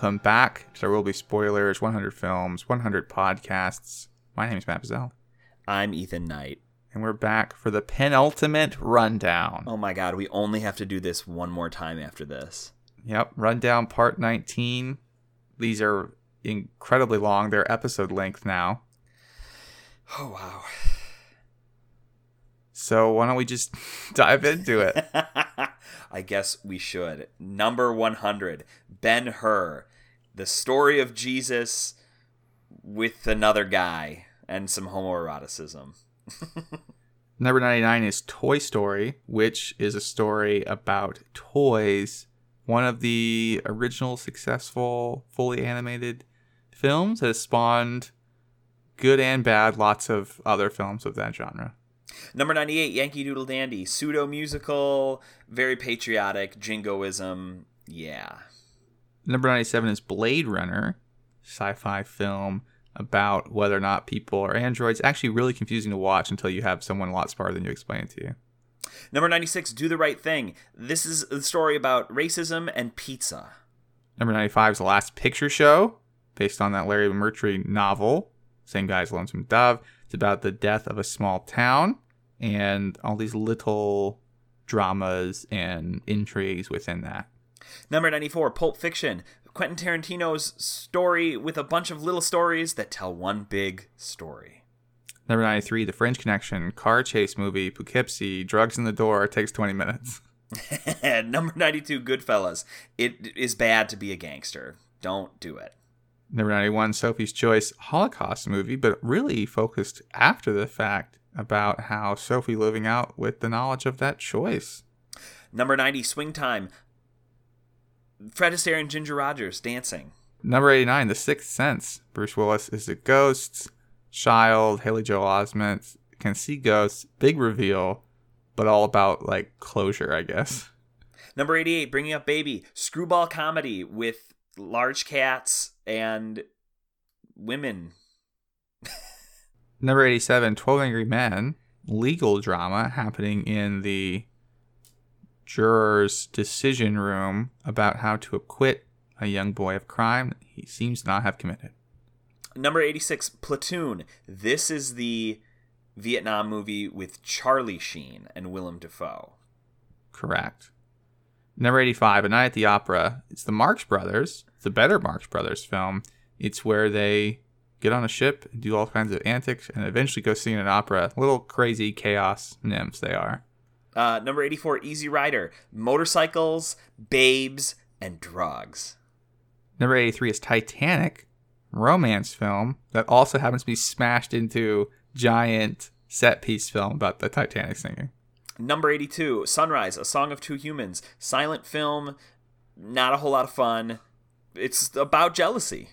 Welcome back. There will be spoilers, 100 films, 100 podcasts. My name is Matt Bazell, I'm Ethan Knight. and we're back for the penultimate rundown. Oh my god, we only have to do this one more time after this. Yep, rundown part 19. These are incredibly long. They're episode length now. Oh wow. So why don't we just dive into it? I guess we should. Number 100, Ben Hur. The story of Jesus with another guy and some homoeroticism. Number 99 is Toy Story, which is a story about toys. One of the original successful fully animated films that has spawned good and bad lots of other films of that genre. Number 98, Yankee Doodle Dandy. Pseudo musical, very patriotic, jingoism. Yeah. Number 97 is Blade Runner, sci fi film about whether or not people are androids. Actually, really confusing to watch until you have someone a lot smarter than you explain it to you. Number 96, Do the Right Thing. This is a story about racism and pizza. Number 95 is The Last Picture Show, based on that Larry McMurtry novel. Same guy as Lonesome Dove. It's about the death of a small town and all these little dramas and intrigues within that. Number 94, Pulp Fiction. Quentin Tarantino's story with a bunch of little stories that tell one big story. Number 93, The French Connection, car chase movie, Poughkeepsie, drugs in the door, takes 20 minutes. Number 92, Goodfellas. It is bad to be a gangster. Don't do it. Number 91, Sophie's Choice, Holocaust movie, but really focused after the fact about how Sophie living out with the knowledge of that choice. Number 90, Swing Time. Fred Astaire and Ginger Rogers dancing. Number 89, The Sixth Sense. Bruce Willis is a ghost. Child, Haley Joel Osment can see ghosts. Big reveal, but all about like closure, I guess. Number 88, Bringing Up Baby. Screwball comedy with large cats and women. Number 87, 12 Angry Men. Legal drama happening in the juror's decision room about how to acquit a young boy of crime he seems to not have committed. Number 86, Platoon. This is the Vietnam movie with Charlie Sheen and Willem Dafoe. Correct. Number 85, A Night at the Opera. It's the Marx Brothers. A better Marx Brothers film. It's where they get on a ship and do all kinds of antics and eventually go sing an opera. Little crazy chaos nymphs they are. Uh, number 84, Easy Rider. Motorcycles, babes, and drugs. Number 83 is Titanic, romance film that also happens to be smashed into giant set piece film about the Titanic singing. Number 82, Sunrise, A Song of Two Humans. Silent film, not a whole lot of fun. It's about jealousy.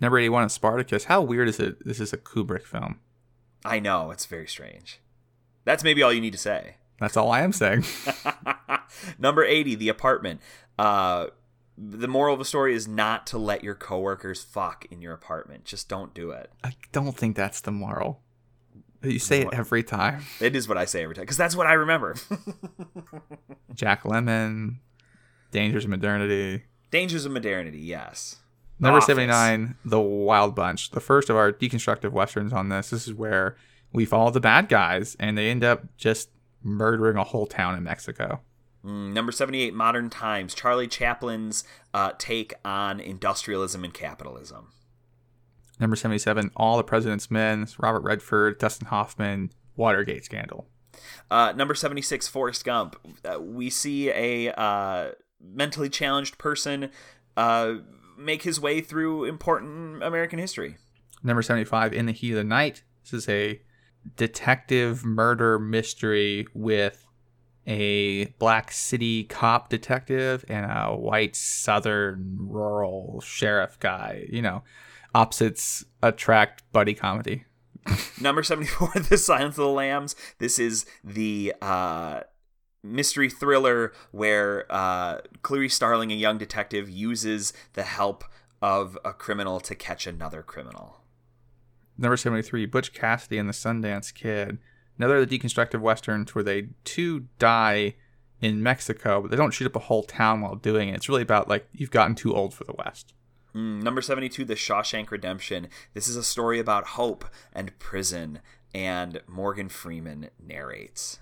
Number 81 is Spartacus. How weird is it? This is a Kubrick film. I know, it's very strange. That's maybe all you need to say. That's all I am saying. Number 80, The Apartment. Uh, the moral of the story is not to let your coworkers fuck in your apartment. Just don't do it. I don't think that's the moral. You say it every time. It is what I say every time because that's what I remember. Jack Lemmon, Dangers of Modernity. Dangers of modernity, yes. Number Office. 79, The Wild Bunch. The first of our deconstructive westerns on this. This is where we follow the bad guys and they end up just murdering a whole town in Mexico. Mm, number 78, Modern Times. Charlie Chaplin's uh, take on industrialism and capitalism. Number 77, All the President's Men. Robert Redford, Dustin Hoffman, Watergate scandal. Uh, number 76, Forrest Gump. Uh, we see a uh, mentally challenged person uh, make his way through important American history. Number 75, In the Heat of the Night. This is a detective murder mystery with a black city cop detective and a white southern rural sheriff guy. You know, opposites attract buddy comedy. Number 74, The Silence of the Lambs. This is the uh, mystery thriller where uh, Starling, a young detective, uses the help of a criminal to catch another criminal. Number 73, Butch Cassidy and the Sundance Kid. Another of the deconstructive westerns where they two die in Mexico, but they don't shoot up a whole town while doing it. It's really about like you've gotten too old for the West. Mm, number 72, The Shawshank Redemption. This is a story about hope and prison, and Morgan Freeman narrates.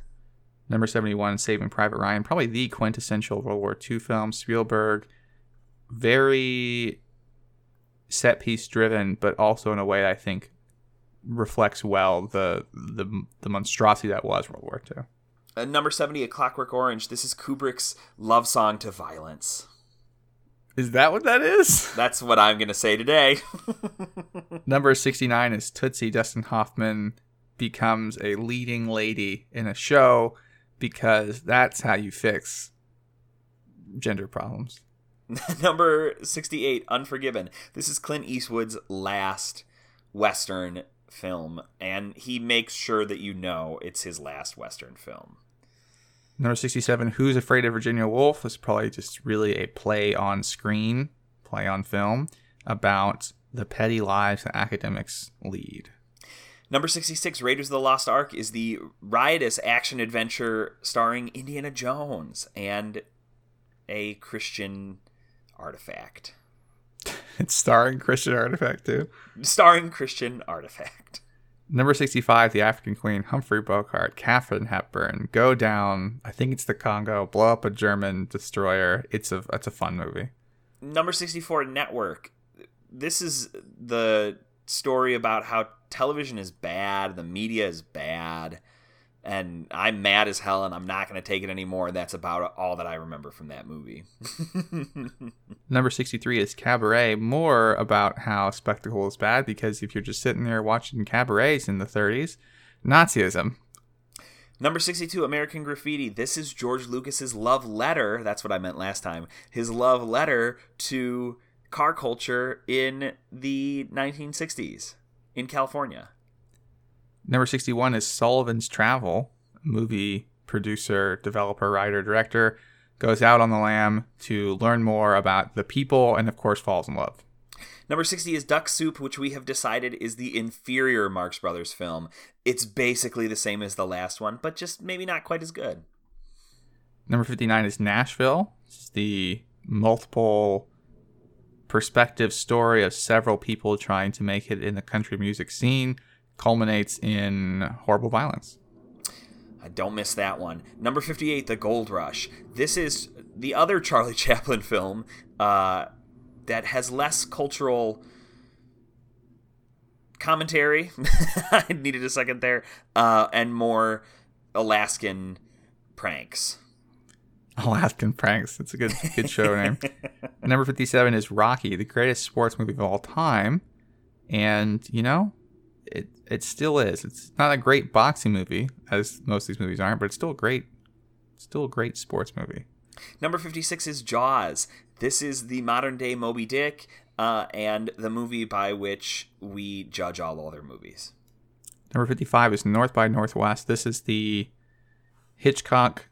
Number 71, Saving Private Ryan, probably the quintessential World War II film. Spielberg, very set piece driven, but also in a way I think reflects well the the, the monstrosity that was World War II. Uh, number 70, A Clockwork Orange. This is Kubrick's love song to violence. Is that what that is? That's what I'm going to say today. Number 69 is Tootsie. Dustin Hoffman becomes a leading lady in a show because that's how you fix gender problems. Number 68, Unforgiven. This is Clint Eastwood's last Western film, and he makes sure that you know it's his last Western film. Number 67, Who's Afraid of Virginia Woolf This is probably just really a play on screen, play on film about the petty lives that academics lead. Number 66, Raiders of the Lost Ark, is the riotous action adventure starring Indiana Jones and a Christian artifact. it's starring Christian Artifact, too. Starring Christian Artifact. Number 65, The African Queen, Humphrey Bogart, Katharine Hepburn, go down, I think it's the Congo, blow up a German destroyer. It's a, it's a fun movie. Number 64, Network. This is the story about how television is bad, the media is bad, and I'm mad as hell and I'm not going to take it anymore. That's about all that I remember from that movie. Number 63 is Cabaret, more about how spectacle is bad because if you're just sitting there watching cabarets in the 30s, Nazism. Number 62, American Graffiti. This is George Lucas's love letter. That's what I meant last time. His love letter to car culture in the 1960s in California. Number 61 is Sullivan's Travel, movie producer, developer, writer, director, goes out on the lam to learn more about the people and, of course, falls in love. Number 60 is Duck Soup, which we have decided is the inferior Marx Brothers film. It's basically the same as the last one, but just maybe not quite as good. Number 59 is Nashville. It's the multiple perspective story of several people trying to make it in the country music scene culminates in horrible violence. I don't miss that one. Number 58, The Gold Rush. This is the other Charlie Chaplin film uh, that has less cultural commentary. I needed a second there. Uh, and more Alaskan pranks. Alaskan Pranks. It's a good good show name. Number 57 is Rocky, the greatest sports movie of all time. And, you know, it it still is. It's not a great boxing movie, as most of these movies aren't, but it's still a great still a great sports movie. Number 56 is Jaws. This is the modern day Moby Dick uh, and the movie by which we judge all other movies. Number 55 is North by Northwest. This is the Hitchcock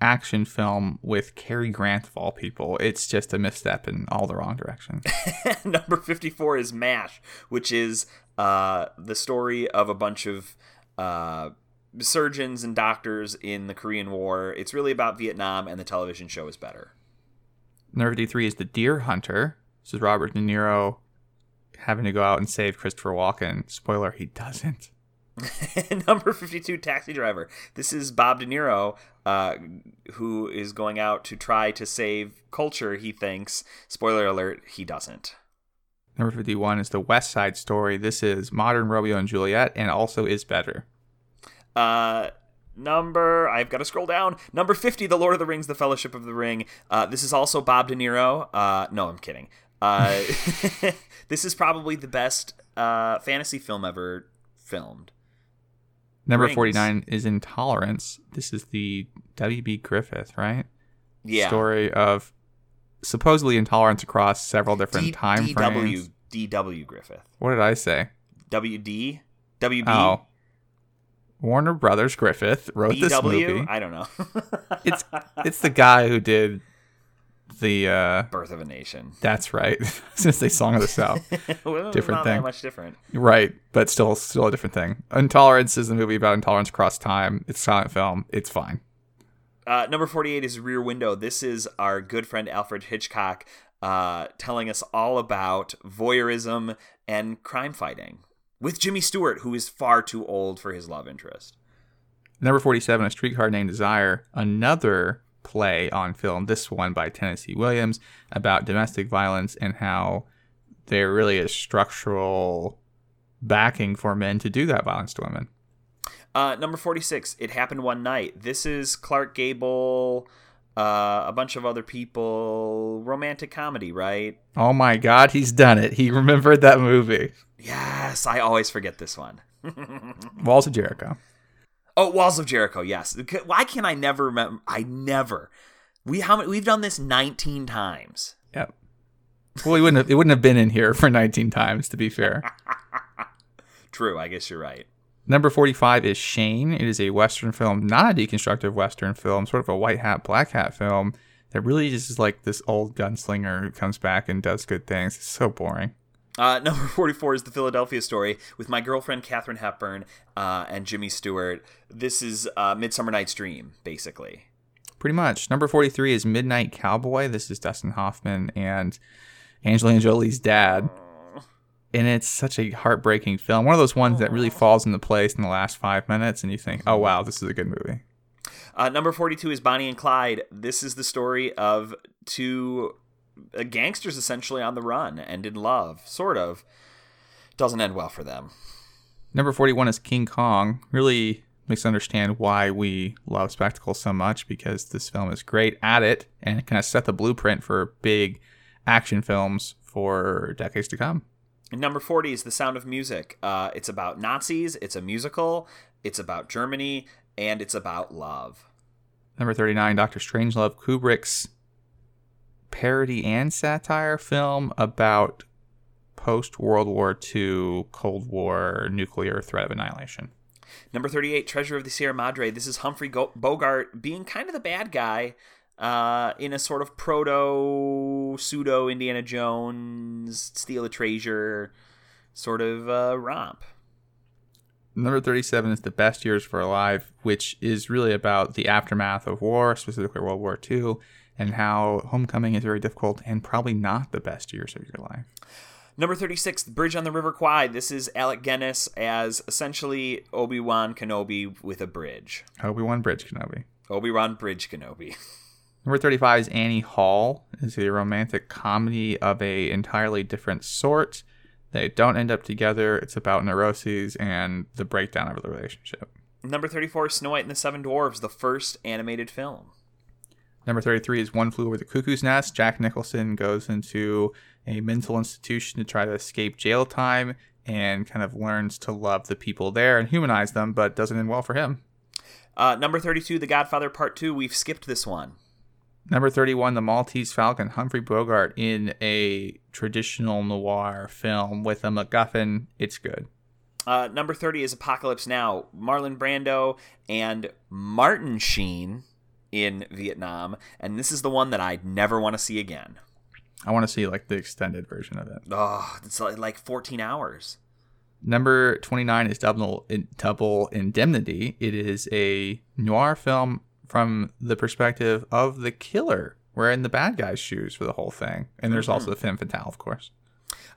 action film with Cary Grant of all people. It's just a misstep in all the wrong directions. Number 54 is MASH, which is uh, the story of a bunch of uh, surgeons and doctors in the Korean War. It's really about Vietnam, and the television show is better. Number 53 is The Deer Hunter. This is Robert De Niro having to go out and save Christopher Walken. Spoiler, he doesn't. Number 52, Taxi Driver. This is Bob De Niro, uh, who is going out to try to save culture, he thinks. Spoiler alert, he doesn't. Number 51 is The West Side Story. This is modern Romeo and Juliet and also is better. Uh, number, I've got to scroll down. Number 50, The Lord of the Rings, The Fellowship of the Ring. Uh, this is also Bob De Niro. Uh, no, I'm kidding. Uh, this is probably the best uh, fantasy film ever filmed. Number Rings. 49 is Intolerance. This is the W.B. Griffith, right? Yeah. Story of supposedly intolerance across several different D- time frames. DW Griffith. What did I say? WD? WB? Oh. Warner Brothers Griffith wrote this movie. I don't know. It's it's the guy who did the uh Birth of a Nation. that's right. Since they Song of the South. well, Different not thing. that much different. right, but still still a different thing. Intolerance is a movie about intolerance across time. It's a silent film. It's fine. Uh, number 48 is Rear Window. This is our good friend Alfred Hitchcock uh, telling us all about voyeurism and crime fighting with Jimmy Stewart, who is far too old for his love interest. Number 47, A Streetcar Named Desire, another play on film, this one by Tennessee Williams, about domestic violence and how there really is structural backing for men to do that violence to women. Uh, number 46, It Happened One Night. This is Clark Gable, uh, a bunch of other people, romantic comedy, right? Oh my God, he's done it. He remembered that movie. Yes, I always forget this one. Walls of Jericho. Oh, Walls of Jericho. Yes. Why can I never remember? I never. We how many, we've done this 19 times. Yep. Well, it wouldn't have, it wouldn't have been in here for 19 times, to be fair. True. I guess you're right. Number 45 is Shane. It is a Western film, not a deconstructive Western film, sort of a white hat, black hat film that really just is like this old gunslinger who comes back and does good things. It's so boring. Uh, number 44 is the Philadelphia story with my girlfriend Katharine Hepburn uh, and Jimmy Stewart. This is uh, Midsummer Night's Dream, basically. Pretty much. Number 43 is Midnight Cowboy. This is Dustin Hoffman and Angelina Jolie's dad. And it's such a heartbreaking film. One of those ones that really falls into place in the last five minutes, and you think, oh, wow, this is a good movie. Uh, number 42 is Bonnie and Clyde. This is the story of two gangsters essentially on the run and in love, sort of. Doesn't end well for them. Number 41 is King Kong. Really makes understand why we love spectacle so much because this film is great at it and it kind of set the blueprint for big action films for decades to come. And number 40 is The Sound of Music. Uh, it's about Nazis, it's a musical, it's about Germany, and it's about love. Number 39, Doctor Strangelove, Kubrick's parody and satire film about post World War II Cold War nuclear threat of annihilation. Number 38, Treasure of the Sierra Madre. This is Humphrey Bogart being kind of the bad guy uh, in a sort of proto pseudo Indiana Jones steal a treasure sort of uh, romp. Number 37 is The Best Years for Alive, which is really about the aftermath of war, specifically World War II, and how homecoming is very difficult and probably not the best years of your life. Number 36, Bridge on the River Kwai. This is Alec Guinness as essentially Obi Wan Kenobi with a bridge. Obi Wan Bridge Kenobi. Obi Wan Bridge Kenobi. Number 35 is Annie Hall. It's a romantic comedy of a entirely different sort. They don't end up together. It's about neuroses and the breakdown of the relationship. Number 34 Snow White and the Seven Dwarves, the first animated film. Number 33 is One Flew Over the Cuckoo's Nest. Jack Nicholson goes into a mental institution to try to escape jail time and kind of learns to love the people there and humanize them, but doesn't end well for him. Uh, number 32, The Godfather Part 2. We've skipped this one. Number 31, The Maltese Falcon, Humphrey Bogart in a traditional noir film with a MacGuffin. It's good. Uh, number 30 is Apocalypse Now. Marlon Brando and Martin Sheen in Vietnam, and this is the one that I never want to see again. I want to see like the extended version of it. Oh, it's like 14 hours. Number 29 is Double, Double Indemnity. It is a noir film from the perspective of the killer, wearing the bad guy's shoes for the whole thing. And there's mm-hmm. also the femme fatale, of course.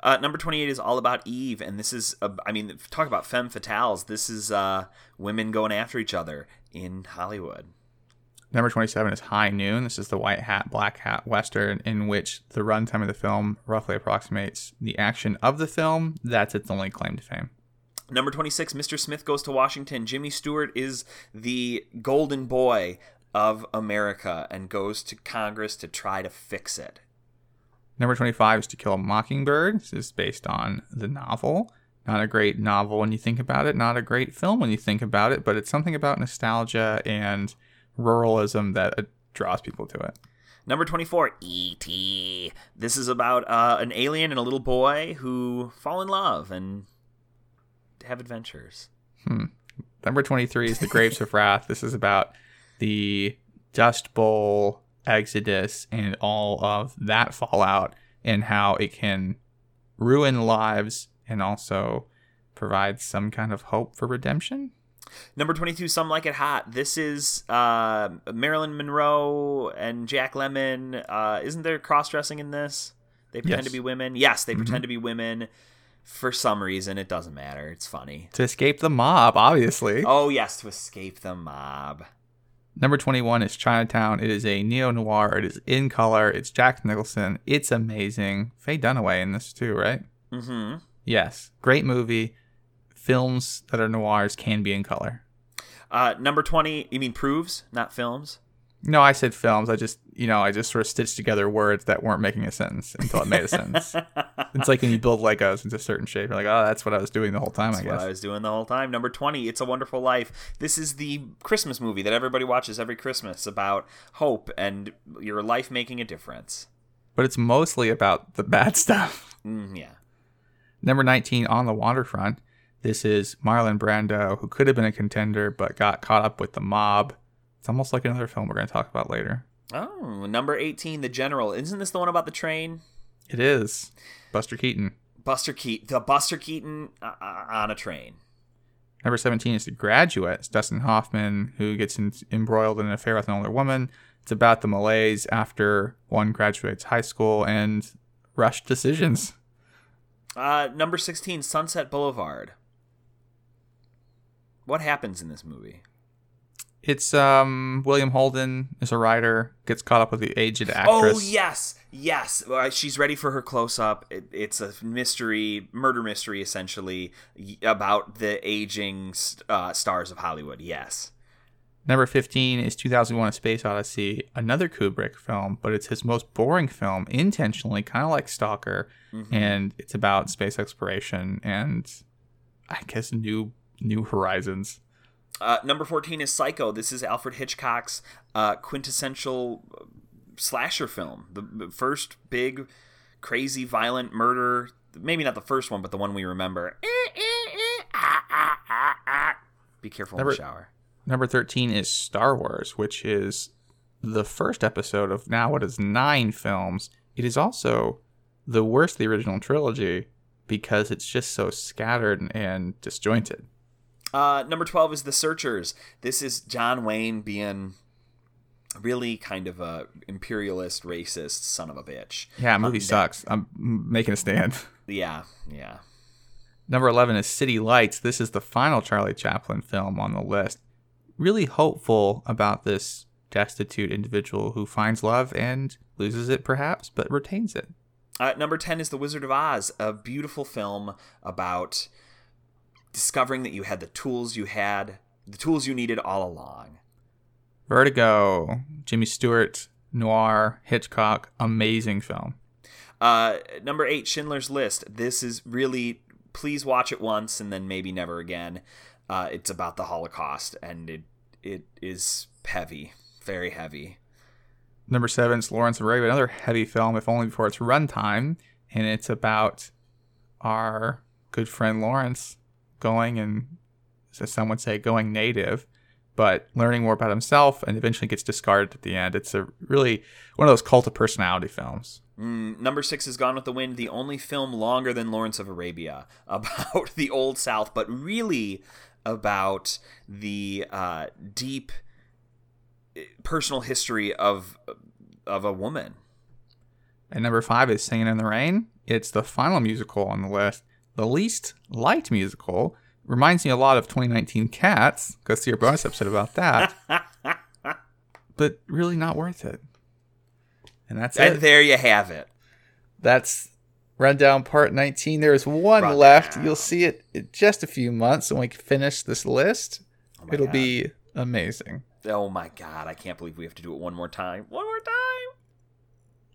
Uh, number 28 is All About Eve. And this is, uh, I mean, talk about femme fatales. This is uh, women going after each other in Hollywood. Number 27 is High Noon. This is the white hat, black hat Western in which the runtime of the film roughly approximates the action of the film. That's its only claim to fame. Number 26, Mr. Smith Goes to Washington. Jimmy Stewart is the golden boy of America and goes to Congress to try to fix it. Number 25 is To Kill a Mockingbird. This is based on the novel. Not a great novel when you think about it, not a great film when you think about it, but it's something about nostalgia and ruralism that uh, draws people to it. Number 24, E.T. This is about uh, an alien and a little boy who fall in love and have adventures. Hmm. Number 23 is The Grapes of Wrath. This is about the Dust Bowl exodus and all of that fallout and how it can ruin lives and also provide some kind of hope for redemption. Number 22, Some Like It Hot. This is uh, Marilyn Monroe and Jack Lemmon. Uh, isn't there cross dressing in this? They pretend Yes. to be women. Yes, they pretend to be women for some reason. It doesn't matter. It's funny. To escape the mob, obviously. Oh, yes, to escape the mob. Number 21 is Chinatown. It is a neo noir. It is in color. It's Jack Nicholson. It's amazing. Faye Dunaway in this too, right? Mm hmm. Yes. Great movie. Films that are noirs can be in color. Uh, number 20, you mean proves, not films? No, I said films. I just, you know, I just sort of stitched together words that weren't making a sentence until it made a sentence. It's like when you build Legos into a certain shape. You're like, oh, that's what I was doing the whole time, That's I what guess. I was doing the whole time. Number 20, It's a Wonderful Life. This is the Christmas movie that everybody watches every Christmas about hope and your life making a difference. But it's mostly about the bad stuff. Mm, yeah. Number 19, On the Waterfront. This is Marlon Brando, who could have been a contender, but got caught up with the mob. It's almost like another film we're going to talk about later. Oh, number 18, The General. Isn't this the one about the train? It is Buster Keaton. Buster Keaton, the Buster Keaton uh, uh, on a train. Number 17 is The Graduate. It's Dustin Hoffman, who gets in, embroiled in an affair with an older woman. It's about the malaise after one graduates high school and rushed decisions. Uh, number 16, Sunset Boulevard. What happens in this movie? It's um William Holden is a writer, gets caught up with the aged actress. Oh yes, yes. Uh, she's ready for her close up. It, it's a mystery, murder mystery, essentially about the aging uh, stars of Hollywood. Yes. Number 15 is 2001 A Space Odyssey, another Kubrick film, but it's his most boring film intentionally, kind of like Stalker, and it's about space exploration and I guess new new horizons. Uh, number fourteen is Psycho. This is Alfred Hitchcock's uh, quintessential uh, slasher film. The, first big, crazy, violent murder. Maybe not the first one, but the one we remember. Be careful Number- in the shower. Number 13 is Star Wars, which is the first episode of now what is nine films. It is also the worst of the original trilogy because it's just so scattered and disjointed. Uh, number 12 is The Searchers. This is John Wayne being really kind of a imperialist, racist son of a bitch. Yeah, movie Um, sucks. I'm making a stand. Yeah, yeah. Number 11 is City Lights. This is the final Charlie Chaplin film on the list. Really hopeful about this destitute individual who finds love and loses it perhaps, but retains it. Uh, number 10 is The Wizard of Oz, a beautiful film about discovering that you had the tools you had, the tools you needed all along. Vertigo, Jimmy Stewart, Noir, Hitchcock, amazing film. Uh, number 8, Schindler's List. This is really, please watch it once and then maybe never again. Uh, it's about the Holocaust and it it is heavy, very heavy. Number seven is Lawrence of Arabia, another heavy film, if only for its runtime, and it's about our good friend Lawrence going and, as some would say, going native, but learning more about himself and eventually gets discarded at the end. It's a really one of those cult of personality films. Mm, number six is Gone with the Wind, the only film longer than Lawrence of Arabia about the Old South, but really about the uh, deep eh, personal history of of a woman. And number five is Singing in the Rain. It's the final musical on the list, the least liked musical. Reminds me a lot of 2019 Cats. Go see our bonus episode about that. but really not worth it. And that's it. And it. there you have it. That's rundown part 19. There is one Rundown. left. You'll see it in just a few months when we finish this list. Oh It'll God. be amazing. Oh my god, I can't believe we have to do it one more time. One more time.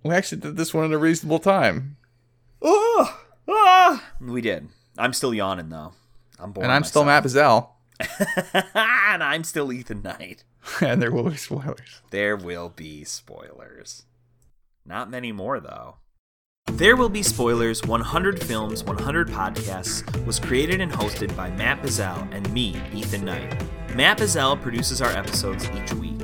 We actually did this one in a reasonable time. Oh, ah. We did. I'm still yawning though. I'm bored. and I'm still Matt Bazell. and I'm still Ethan Knight. and there will be spoilers. There will be spoilers. Not many more, though. There Will Be Spoilers 100 Films, 100 Podcasts was created and hosted by Matt Bazell and me, Ethan Knight. Matt Bazell produces our episodes each week.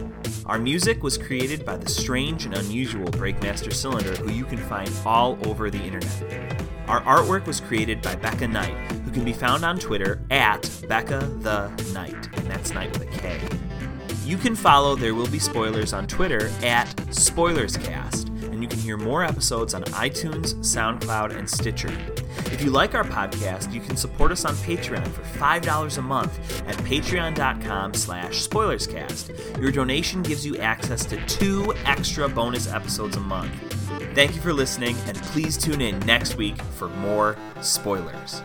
Our music was created by the strange and unusual Breakmaster Cylinder, who you can find all over the internet. Our artwork was created by Becca Knight, who can be found on Twitter at Becca the Knight, and that's Knight with a K. You can follow There Will Be Spoilers on Twitter at SpoilersCast, and you can hear more episodes on iTunes, SoundCloud, and Stitcher. If you like our podcast, you can support us on Patreon for $5 a month at patreon.com slash spoilerscast. Your donation gives you access to two extra bonus episodes a month. Thank you for listening, and please tune in next week for more spoilers.